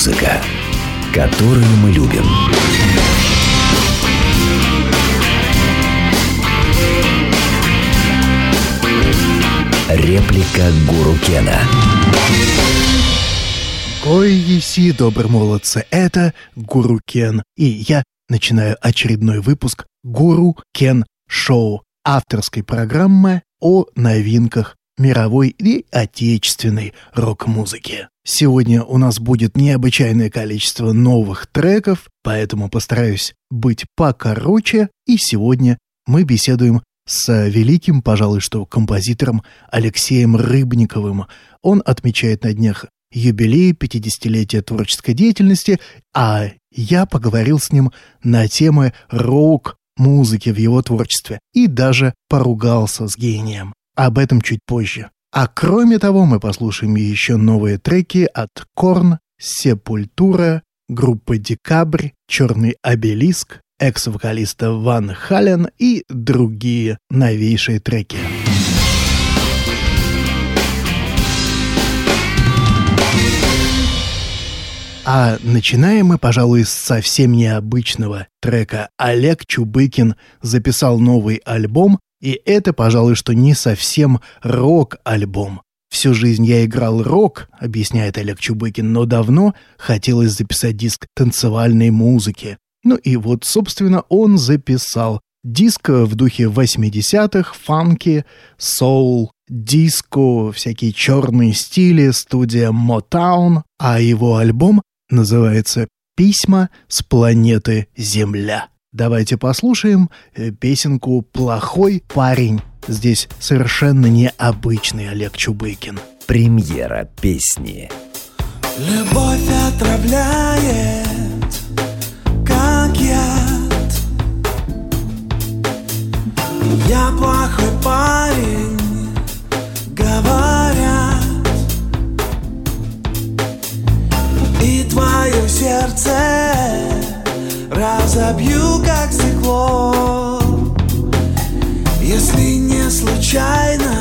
Музыка, которую мы любим. Реплика Гуру Кена. Ой, еси, добрые молодцы, это Гуру Кен. И я начинаю очередной выпуск Гуру Кен Шоу, авторской программы о новинках мировой и отечественной рок-музыки. Сегодня у нас будет необычайное количество новых треков, поэтому постараюсь быть покороче, и сегодня мы беседуем с великим, пожалуй, что композитором Алексеем Рыбниковым. Он отмечает на днях юбилей 50-летия творческой деятельности, а я поговорил с ним на темы рок-музыки в его творчестве и даже поругался с гением. Об этом чуть позже. А кроме того, мы послушаем еще новые треки от Корн, Сепультура, группы Декабрь, Черный обелиск, экс-вокалиста Ван Хален и другие новейшие треки. А начинаем мы, пожалуй, с совсем необычного трека. Олег Чубыкин записал новый альбом, и это, пожалуй, что не совсем рок-альбом. Всю жизнь я играл рок, объясняет Олег Чубыкин, но давно хотелось записать диск танцевальной музыки. Ну и вот, собственно, он записал диск в духе 80-х, фанки, соул, диско, всякие черные стили, студия Motown, а его альбом называется «Письма с планеты Земля». Давайте послушаем э, песенку «Плохой парень». Здесь совершенно необычный Олег Чубыкин. Премьера песни. Любовь отравляет как яд Я плохой парень, говорят И твое сердце разобью, как стекло. Если не случайно,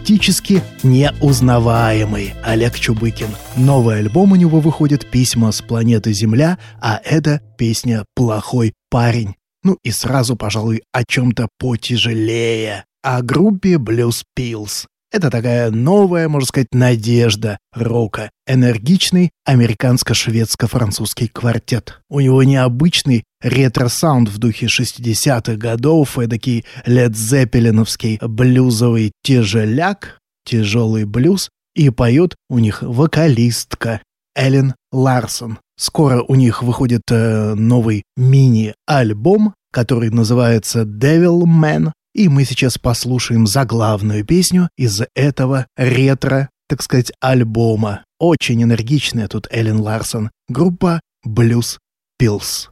практически неузнаваемый Олег Чубыкин. Новый альбом у него выходит «Письма с планеты Земля», а это песня «Плохой парень». Ну и сразу, пожалуй, о чем-то потяжелее. О группе Blues Pills. Это такая новая, можно сказать, надежда рока. Энергичный американско-шведско-французский квартет. У него необычный ретро-саунд в духе 60-х годов, эдакий Лед Зеппелиновский блюзовый тяжеляк, тяжелый блюз, и поет у них вокалистка Эллен Ларсон. Скоро у них выходит э, новый мини-альбом, который называется Devil Man, и мы сейчас послушаем заглавную песню из этого ретро, так сказать, альбома. Очень энергичная тут Эллен Ларсон. Группа Blues Pills.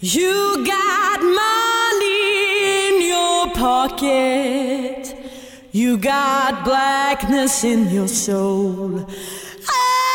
You got money in your pocket. You got blackness in your soul. Ah,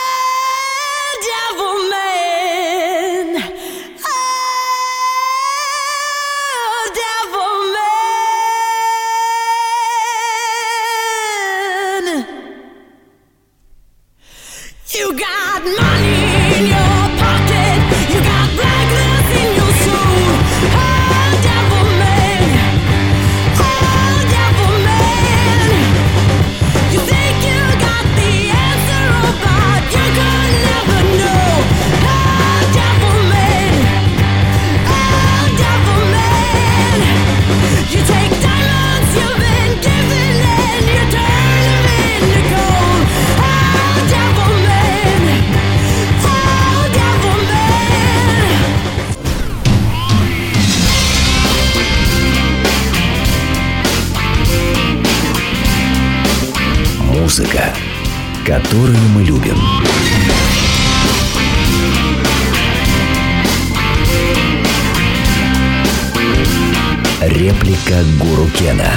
Реплика Гуру Кена.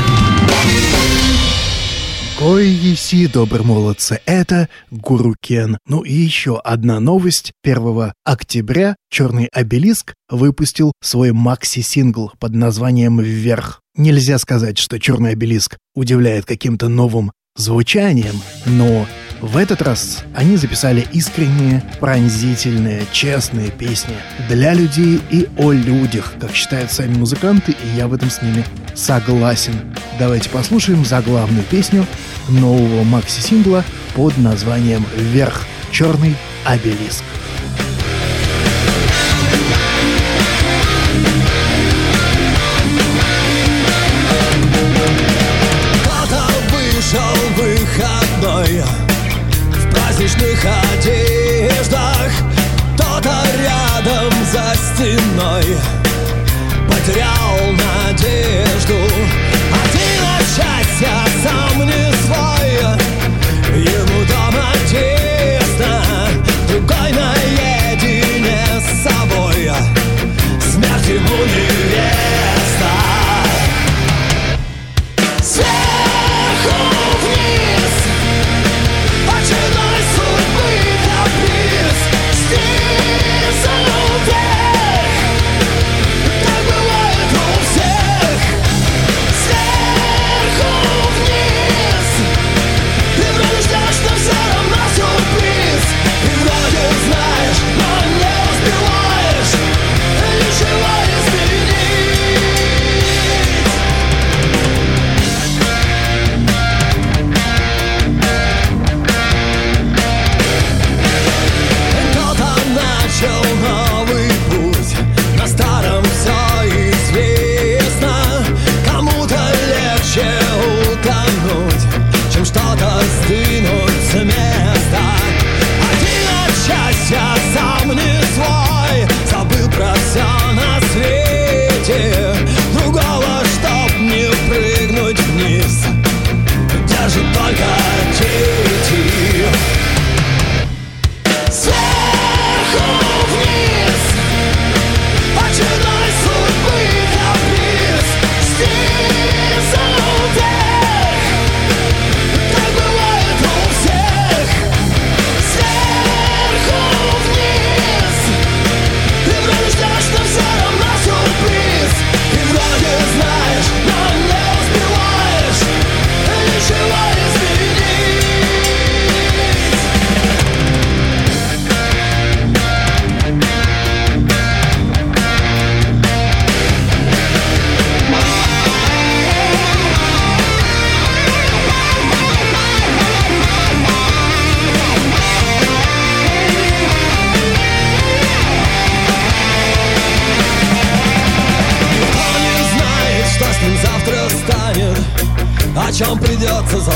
Ой, еси, добр молодцы, это Гуру Кен. Ну и еще одна новость. 1 октября Черный обелиск выпустил свой макси-сингл под названием «Вверх». Нельзя сказать, что Черный обелиск удивляет каким-то новым звучанием, но в этот раз они записали искренние, пронзительные, честные песни для людей и о людях, как считают сами музыканты, и я в этом с ними согласен. Давайте послушаем заглавную песню нового макси-сингла под названием «Вверх. Черный обелиск».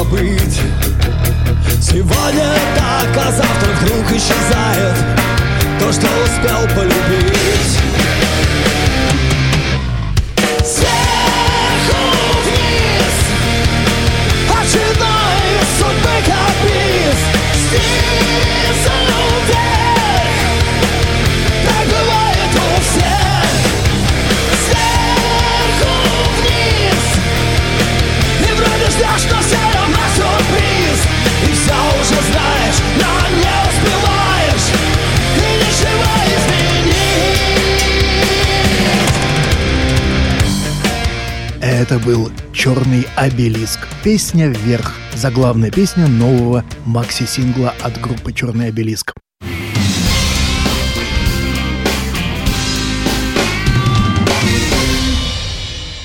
Быть Сегодня так, а завтра вдруг исчезает То, что успел полюбить. Сверху вниз Очередной судьбы каприз Снизу Это был «Черный обелиск». Песня «Вверх». Заглавная песня нового макси-сингла от группы «Черный обелиск».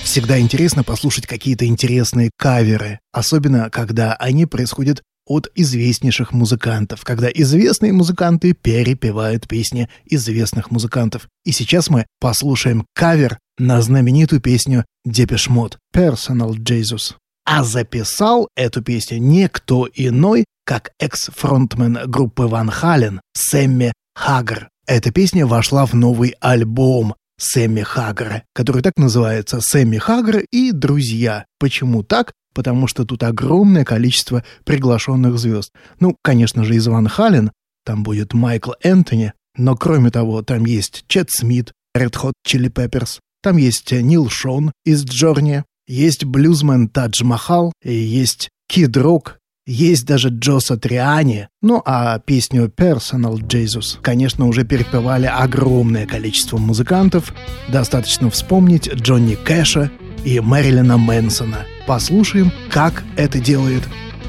Всегда интересно послушать какие-то интересные каверы, особенно когда они происходят от известнейших музыкантов, когда известные музыканты перепевают песни известных музыкантов. И сейчас мы послушаем кавер на знаменитую песню Depeche Mode «Personal Jesus». А записал эту песню не кто иной, как экс-фронтмен группы Ван Хален Сэмми Хаггар. Эта песня вошла в новый альбом Сэмми Хаггара, который так называется «Сэмми Хаггар и друзья». Почему так? Потому что тут огромное количество приглашенных звезд. Ну, конечно же, из Ван Хален, там будет Майкл Энтони, но кроме того, там есть Чет Смит, Red Hot Chili Peppers, там есть Нил Шон из Джорни, есть блюзмен Тадж Махал, есть Кид Рок, есть даже Джо Сатриани. Ну а песню Personal Jesus, конечно, уже перепевали огромное количество музыкантов. Достаточно вспомнить Джонни Кэша и Мэрилина Мэнсона. Послушаем, как это делает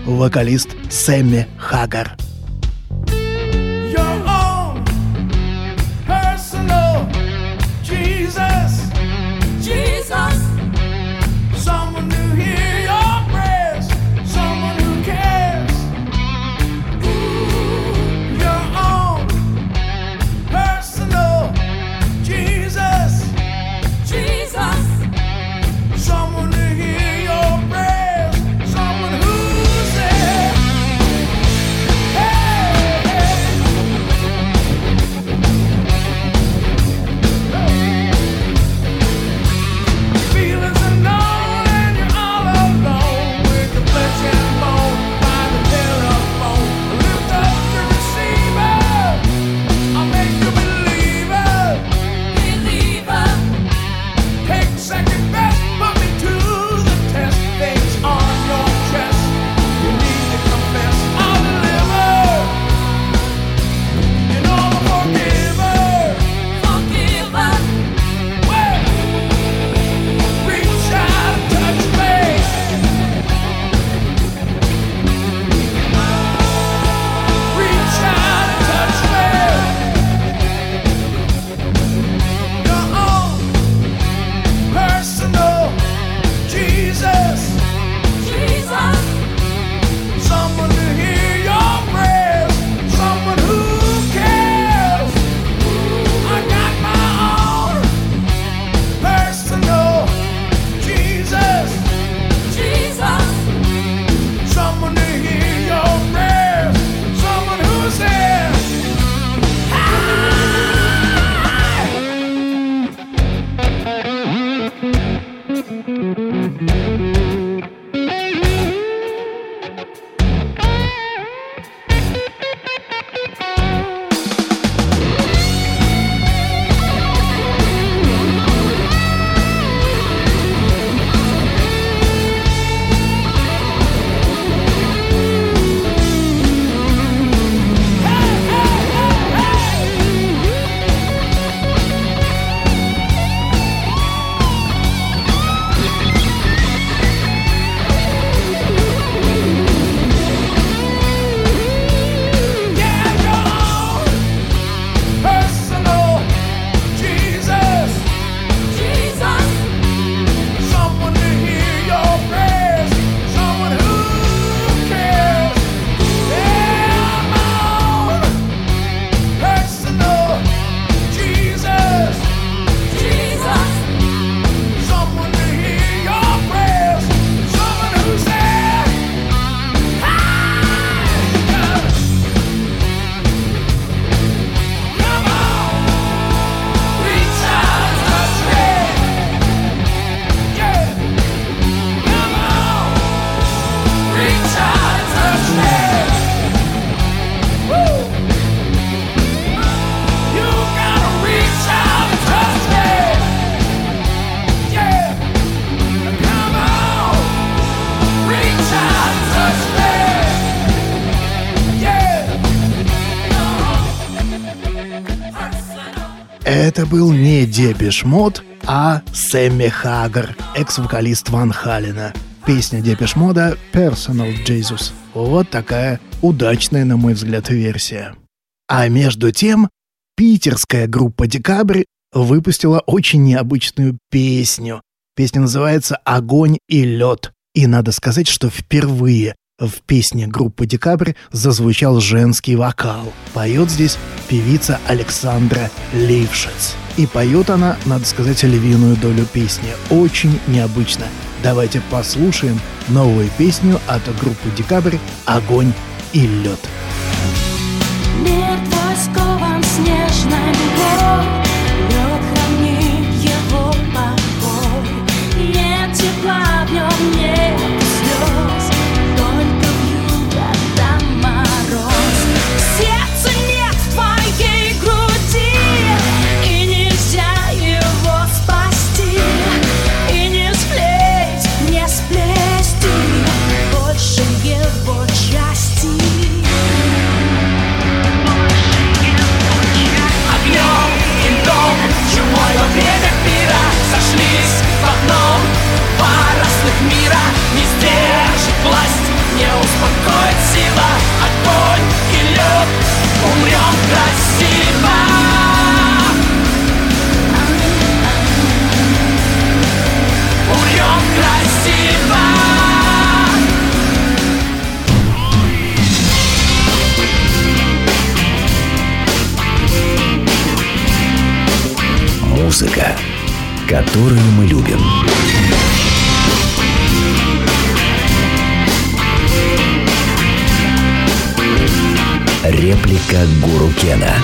вокалист Сэмми Хаггар. Depeche Mode, а Сэмми Хаггар, экс-вокалист Ван Халена. Песня Депеш Мода «Personal Jesus». Вот такая удачная, на мой взгляд, версия. А между тем, питерская группа «Декабрь» выпустила очень необычную песню. Песня называется «Огонь и лед». И надо сказать, что впервые в песне группы «Декабрь» зазвучал женский вокал. Поет здесь певица Александра Лившиц. И поет она, надо сказать, львиную долю песни. Очень необычно. Давайте послушаем новую песню от группы «Декабрь» «Огонь и лед». Мир твой скован снежной мглой, Лед которую мы любим. Реплика Гуру Кена.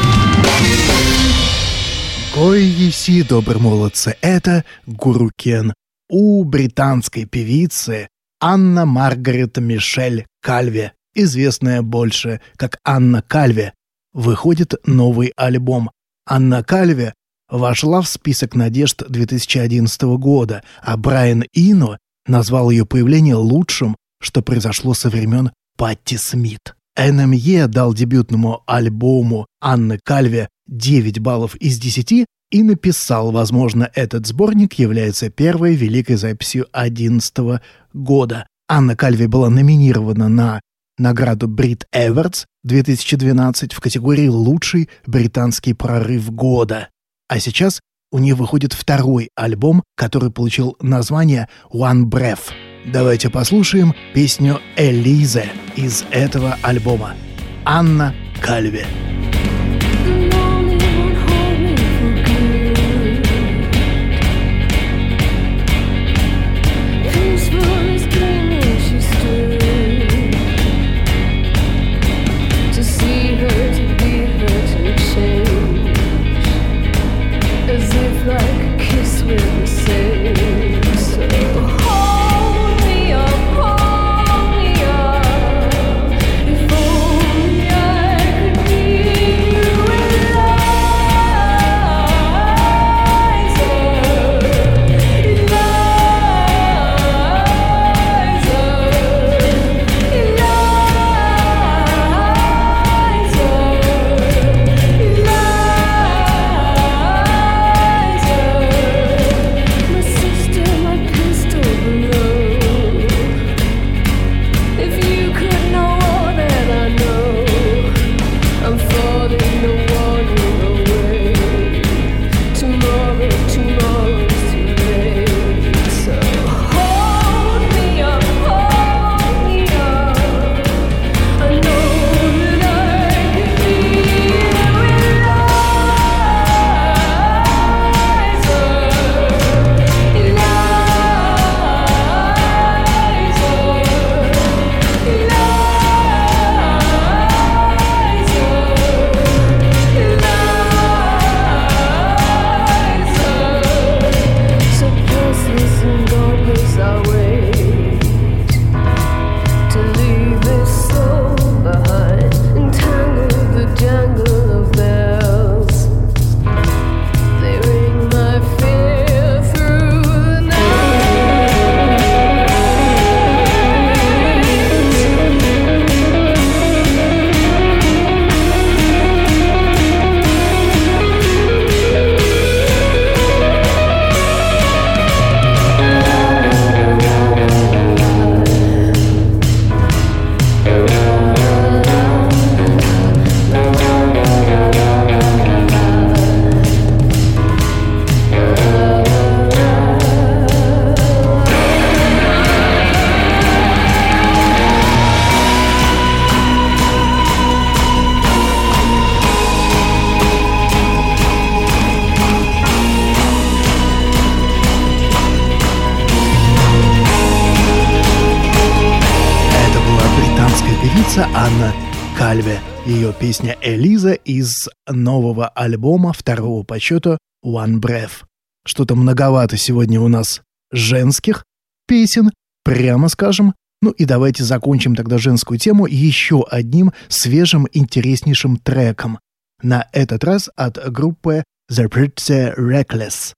Ой, еси, добрые молодцы, это Гуру Кен. У британской певицы Анна Маргарет Мишель Кальве, известная больше как Анна Кальве, выходит новый альбом. Анна Кальве вошла в список надежд 2011 года, а Брайан Ино назвал ее появление лучшим, что произошло со времен Патти Смит. NME дал дебютному альбому Анны Кальве 9 баллов из 10 и написал, возможно, этот сборник является первой великой записью 2011 года. Анна Кальве была номинирована на награду Брит Эвертс 2012 в категории «Лучший британский прорыв года». А сейчас у нее выходит второй альбом, который получил название «One Breath». Давайте послушаем песню «Элизе» из этого альбома. Анна Кальве. If нового альбома, второго по счету One Breath. Что-то многовато сегодня у нас женских песен, прямо скажем. Ну и давайте закончим тогда женскую тему еще одним свежим интереснейшим треком. На этот раз от группы The Pretty Reckless.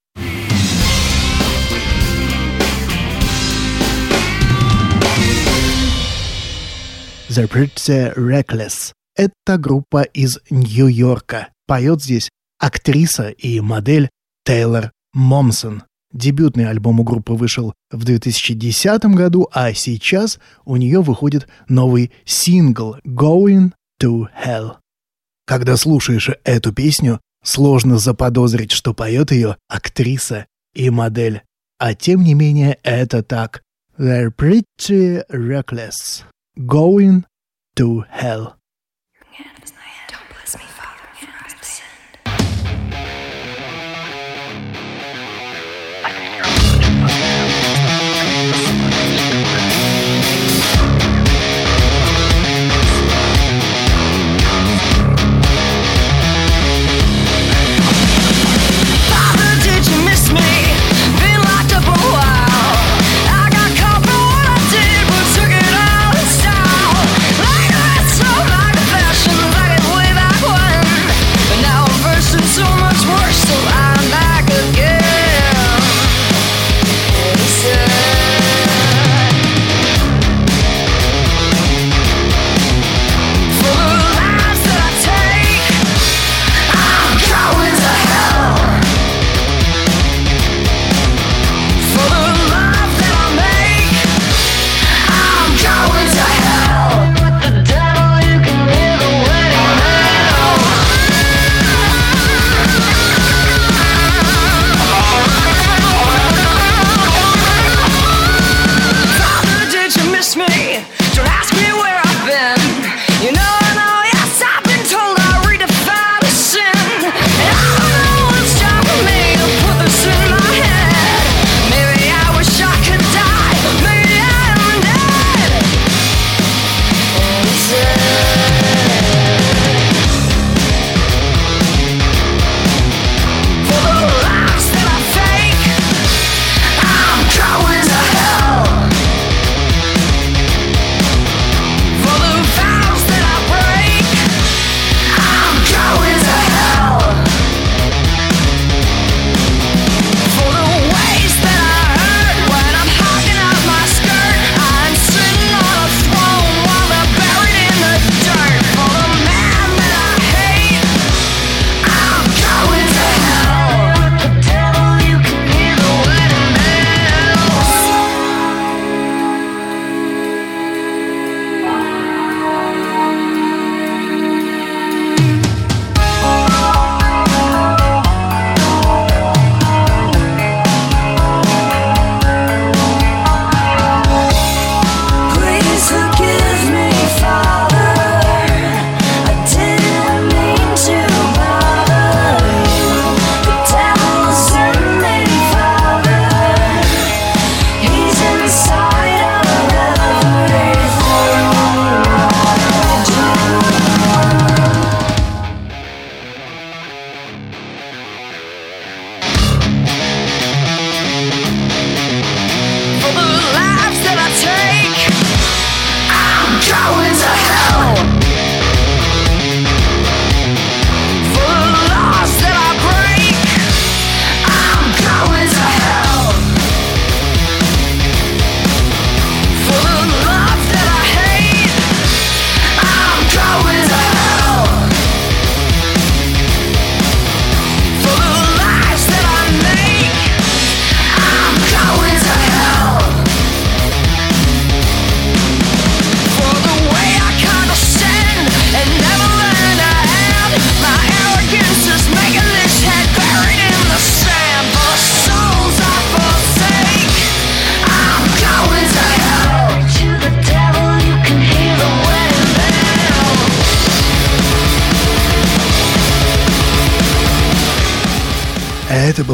The Pretty Reckless. Это группа из Нью-Йорка. Поет здесь актриса и модель Тейлор Момсон. Дебютный альбом у группы вышел в 2010 году, а сейчас у нее выходит новый сингл «Going to Hell». Когда слушаешь эту песню, сложно заподозрить, что поет ее актриса и модель. А тем не менее, это так. They're pretty reckless. Going to hell.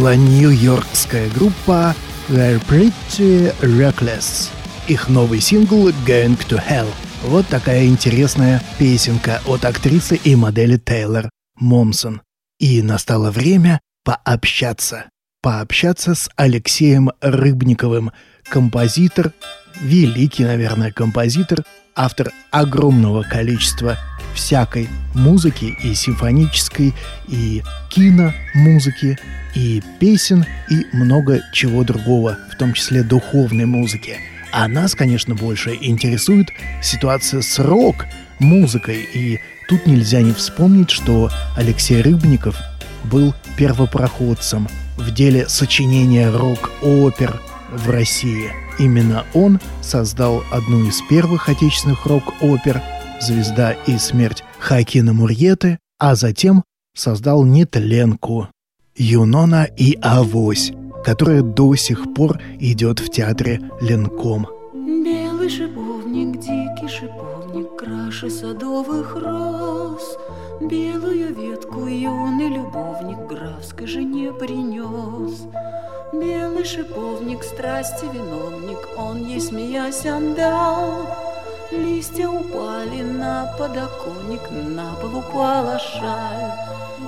была нью-йоркская группа They're Pretty Reckless. Их новый сингл «Going to Hell». Вот такая интересная песенка от актрисы и модели Тейлор Момсон. И настало время пообщаться. Пообщаться с Алексеем Рыбниковым, композитор, великий, наверное, композитор, автор огромного количества всякой музыки и симфонической, и киномузыки, и песен, и много чего другого, в том числе духовной музыки. А нас, конечно, больше интересует ситуация с рок-музыкой, и тут нельзя не вспомнить, что Алексей Рыбников был первопроходцем в деле сочинения рок-опер в России. Именно он создал одну из первых отечественных рок-опер «Звезда и смерть» Хакина Мурьеты, а затем создал нетленку «Юнона и Авось», которая до сих пор идет в театре Ленком. Белый шиповник, дикий шиповник, краше садовых роз. Белую ветку юный любовник графской жене принес. Белый шиповник, страсти виновник, он ей смеясь отдал. Листья упали на подоконник, на пол упала шаль.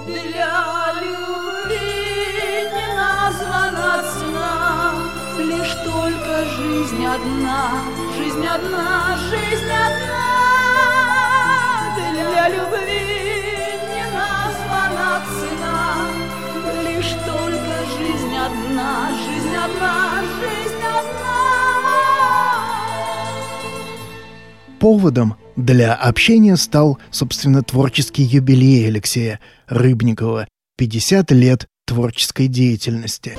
Для любви не названа цена, Лишь только жизнь одна, жизнь одна, жизнь одна. Для любви цена, Лишь только жизнь одна, жизнь одна, жизнь одна. Поводом для общения стал, собственно, творческий юбилей Алексея Рыбникова – 50 лет творческой деятельности.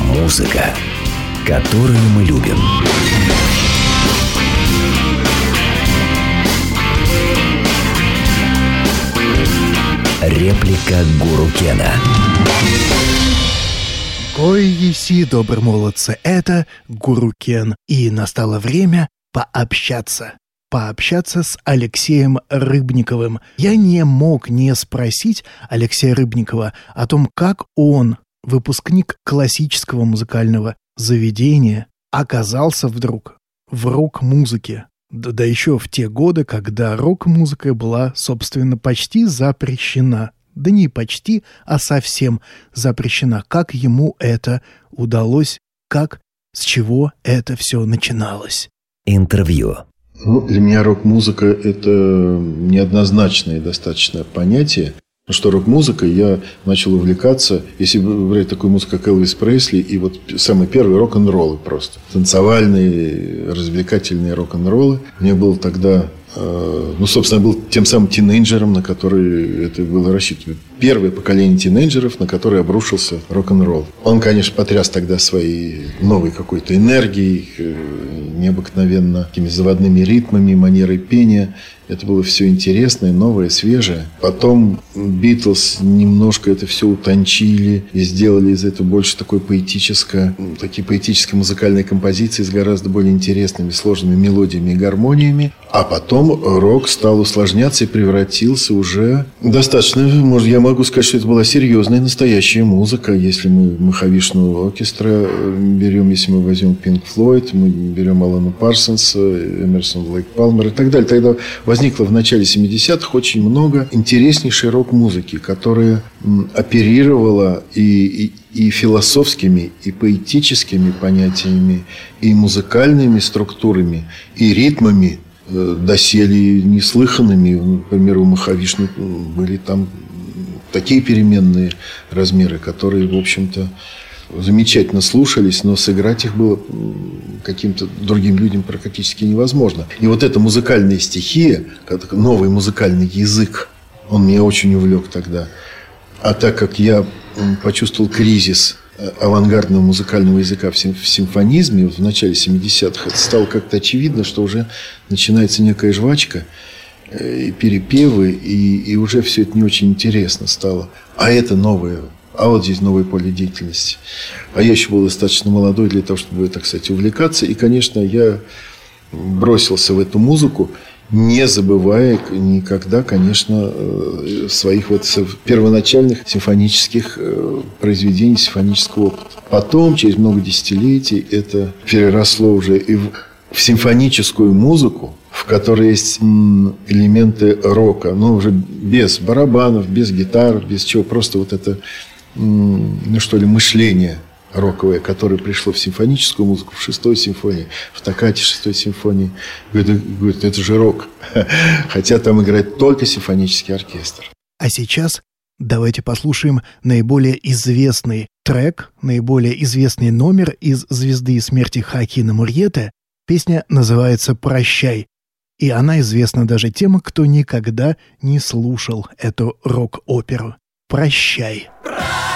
Музыка, которую мы любим. Реплика Гуру Кена. Ой, еси, добрые молодцы, это Гуру Кен. И настало время пообщаться. Пообщаться с Алексеем Рыбниковым. Я не мог не спросить Алексея Рыбникова о том, как он, выпускник классического музыкального заведения, оказался вдруг в рок-музыке. Да, да еще в те годы, когда рок-музыка была, собственно, почти запрещена. Да не почти, а совсем запрещена. Как ему это удалось, как, с чего это все начиналось. Интервью. Ну, для меня рок-музыка – это неоднозначное достаточно понятие. Ну что, рок-музыкой я начал увлекаться, если брать такую музыку, как Элвис Пресли, и вот самые первые рок-н-роллы просто. Танцевальные, развлекательные рок-н-роллы. Мне было тогда э, ну, собственно, был тем самым тинейджером, на который это было рассчитано. Первое поколение тинейджеров, на которое обрушился рок-н-ролл. Он, конечно, потряс тогда своей новой какой-то энергией, э, необыкновенно такими заводными ритмами, манерой пения. Это было все интересное, новое, свежее. Потом Битлз немножко это все утончили и сделали из этого больше такой поэтическое, такие поэтические музыкальные композиции с гораздо более интересными, сложными мелодиями и гармониями. А потом рок стал усложняться и превратился уже достаточно, может, я могу сказать, что это была серьезная настоящая музыка. Если мы Махавишну оркестра берем, если мы возьмем Pink Floyd, мы берем Алана Парсонса, Эмерсон Лейк Палмер и так далее. Тогда возникло в начале 70-х очень много интереснейшей рок-музыки, которая оперировала и, и, и философскими, и поэтическими понятиями, и музыкальными структурами, и ритмами, э, доселе неслыханными. Например, у Махавишны были там такие переменные размеры, которые, в общем-то, замечательно слушались, но сыграть их было каким-то другим людям практически невозможно. И вот эта музыкальная стихия, новый музыкальный язык, он меня очень увлек тогда. А так как я почувствовал кризис э, авангардного музыкального языка в сим- в симфонизме в начале 70-х, это стало как-то очевидно, что уже начинается некая жвачка, и перепевы, и, и уже все это не очень интересно стало. А это новое, а вот здесь новое поле деятельности. А я еще был достаточно молодой для того, чтобы, так сказать, увлекаться. И, конечно, я бросился в эту музыку. не забывая никогда, конечно, э, своих вот первоначальных симфонических э, произведений, симфонического опыта. Потом, через много десятилетий, это переросло уже и в, в симфоническую музыку, в которой есть элементы рока, но уже без барабанов, без гитар, без чего, просто вот это, ну что ли, мышление роковое, которое пришло в симфоническую музыку, в шестой симфонии, в токате шестой симфонии. Говорит, говорит, это же рок. Хотя там играет только симфонический оркестр. А сейчас давайте послушаем наиболее известный трек, наиболее известный номер из «Звезды смерти» Хакина Мурьета. Песня называется «Прощай». И она известна даже тем, кто никогда не слушал эту рок-оперу. «Прощай». Мы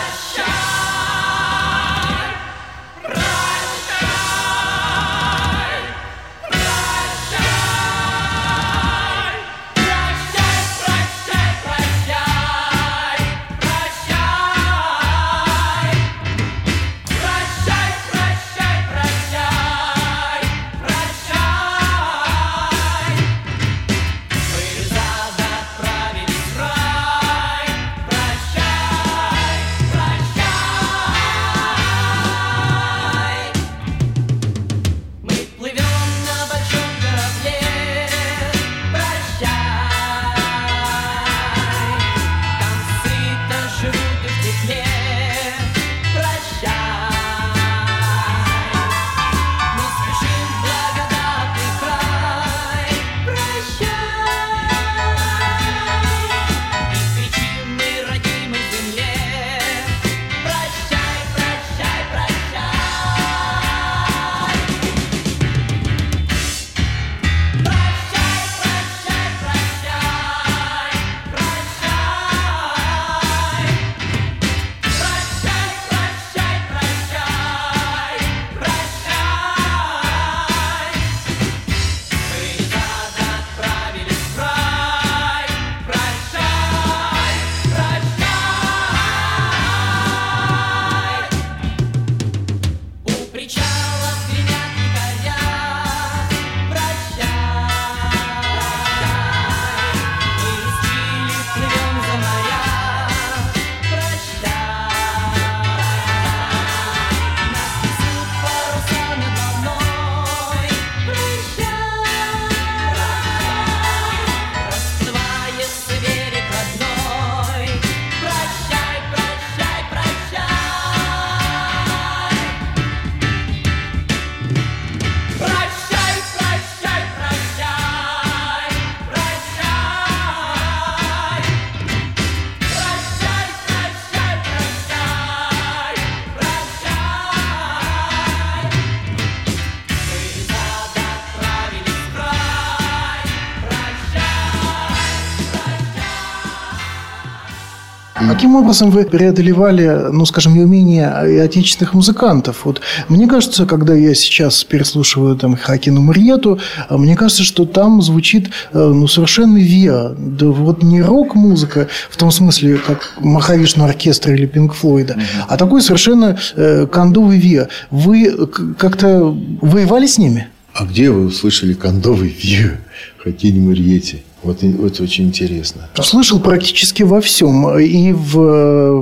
Каким образом вы преодолевали, ну, скажем, неумение отечественных музыкантов? Вот мне кажется, когда я сейчас переслушиваю там Хакину Мурьету, а мне кажется, что там звучит э, ну, совершенно виа. Да вот не рок-музыка в том смысле, как Махавишну оркестра или Пинк Флойда, а такой совершенно э, кондовый виа. Вы как-то воевали с ними? А где вы услышали кондовый вью в Хакине Мурьете? Вот это очень интересно. Слышал практически во всем. И в э,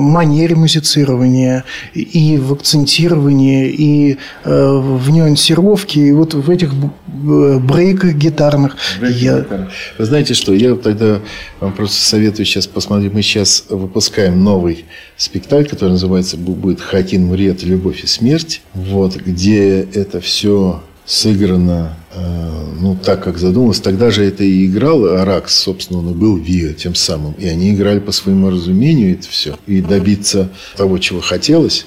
манере музицирования, и в акцентировании, и э, в нюансировке, и вот в этих б- брейках гитарных. Я- Вы знаете что, я тогда вам просто советую сейчас посмотреть. Мы сейчас выпускаем новый спектакль, который называется бу- будет «Хакин Мурет. Любовь и смерть». Вот, где это все сыграно, э, ну, так, как задумалось. Тогда же это и играл Аракс, собственно, он и был Вио тем самым. И они играли по своему разумению это все. И добиться того, чего хотелось.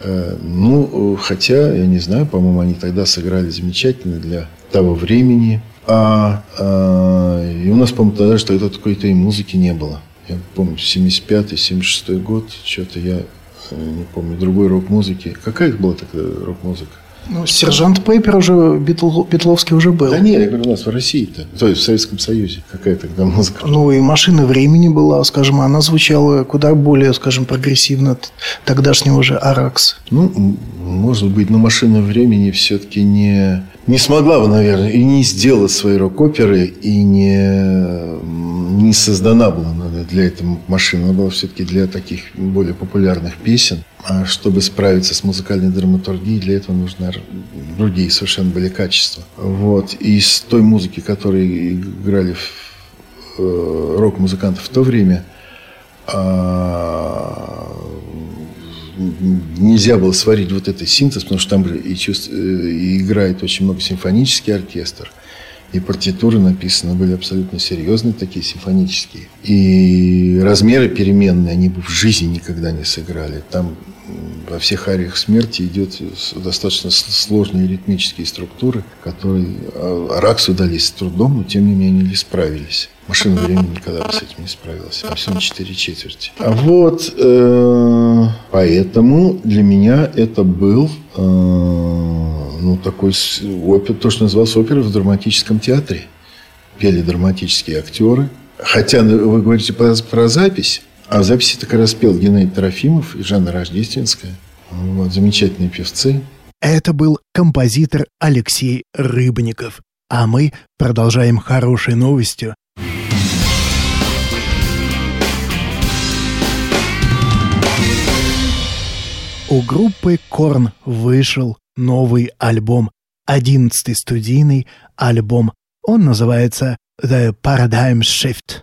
Э, Ну, хотя, я не знаю, по-моему, они тогда сыграли замечательно для того времени. А, а, и у нас, по-моему, тогда же тогда какой-то и музыки не было. Я помню, 75-й, 76-й год, что-то я не помню, другой рок-музыки. Какая была тогда рок-музыка? Ну, сержант Пейпер уже, Битл- Битловский уже был. Да нет, я говорю, у нас в России-то, то есть в Советском Союзе, какая тогда музыка. Ну, и «Машина времени» была, скажем, она звучала куда более, скажем, прогрессивно тогдашнего же «Аракс». Ну, может быть, но машина времени все-таки не, не смогла бы, наверное, и не сделала свои рок-оперы, и не, не создана была для этого машина. Она была все-таки для таких более популярных песен. А чтобы справиться с музыкальной драматургией, для этого нужны другие совершенно были качества. Вот. И с той музыки, которые играли э, рок-музыканты в то время, а, нельзя было сварить вот этот синтез, потому что там и, чувств- э, и играет очень много симфонический оркестр, и партитуры написаны были абсолютно серьезные, такие симфонические. И размеры переменные, они бы в жизни никогда не сыграли. Там во всех ариях смерти идет достаточно сложные ритмические структуры, которые а, Раксу дались с трудом, но тем не менее справились. Машина времени никогда бы с этим не справилась. А все на четыре четверти. А вот э, поэтому для меня это был э, ну, такой опер, то, что называлось оперой в драматическом театре. Пели драматические актеры. Хотя ну, вы говорите про, про запись, а записи так раз пел Геннадий Трофимов и Жанна Рождественская. Вот, замечательные певцы. Это был композитор Алексей Рыбников. А мы продолжаем хорошей новостью. У группы Корн вышел новый альбом, одиннадцатый студийный альбом. Он называется The Paradigm Shift.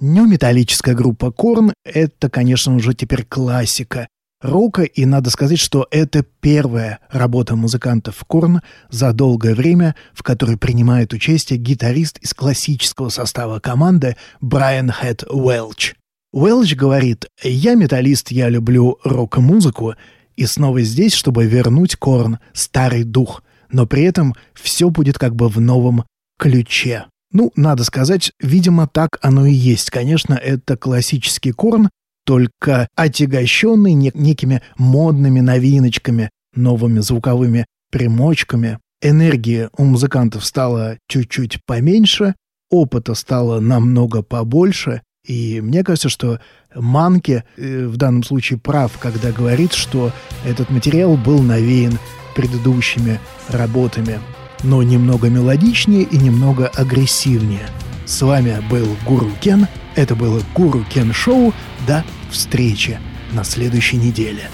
Неометаллическая группа Корн — это, конечно, уже теперь классика рока, и надо сказать, что это первая работа музыкантов Корн за долгое время, в которой принимает участие гитарист из классического состава команды Брайан Хэт Уэлч. Уэлч говорит, «Я металлист, я люблю рок-музыку, и снова здесь, чтобы вернуть Корн старый дух, но при этом все будет как бы в новом ключе». Ну, надо сказать, видимо, так оно и есть. Конечно, это классический корн, только отягощенный не- некими модными новиночками, новыми звуковыми примочками. Энергии у музыкантов стало чуть-чуть поменьше, опыта стало намного побольше, и мне кажется, что Манки э, в данном случае прав, когда говорит, что этот материал был навеян предыдущими работами, но немного мелодичнее и немного агрессивнее. С вами был Гуру Кен, это было Гуру Кен Шоу, до встречи на следующей неделе.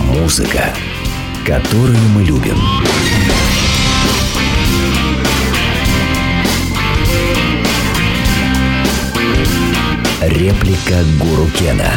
Музыка, которую мы любим. Реплика Гуру Кена.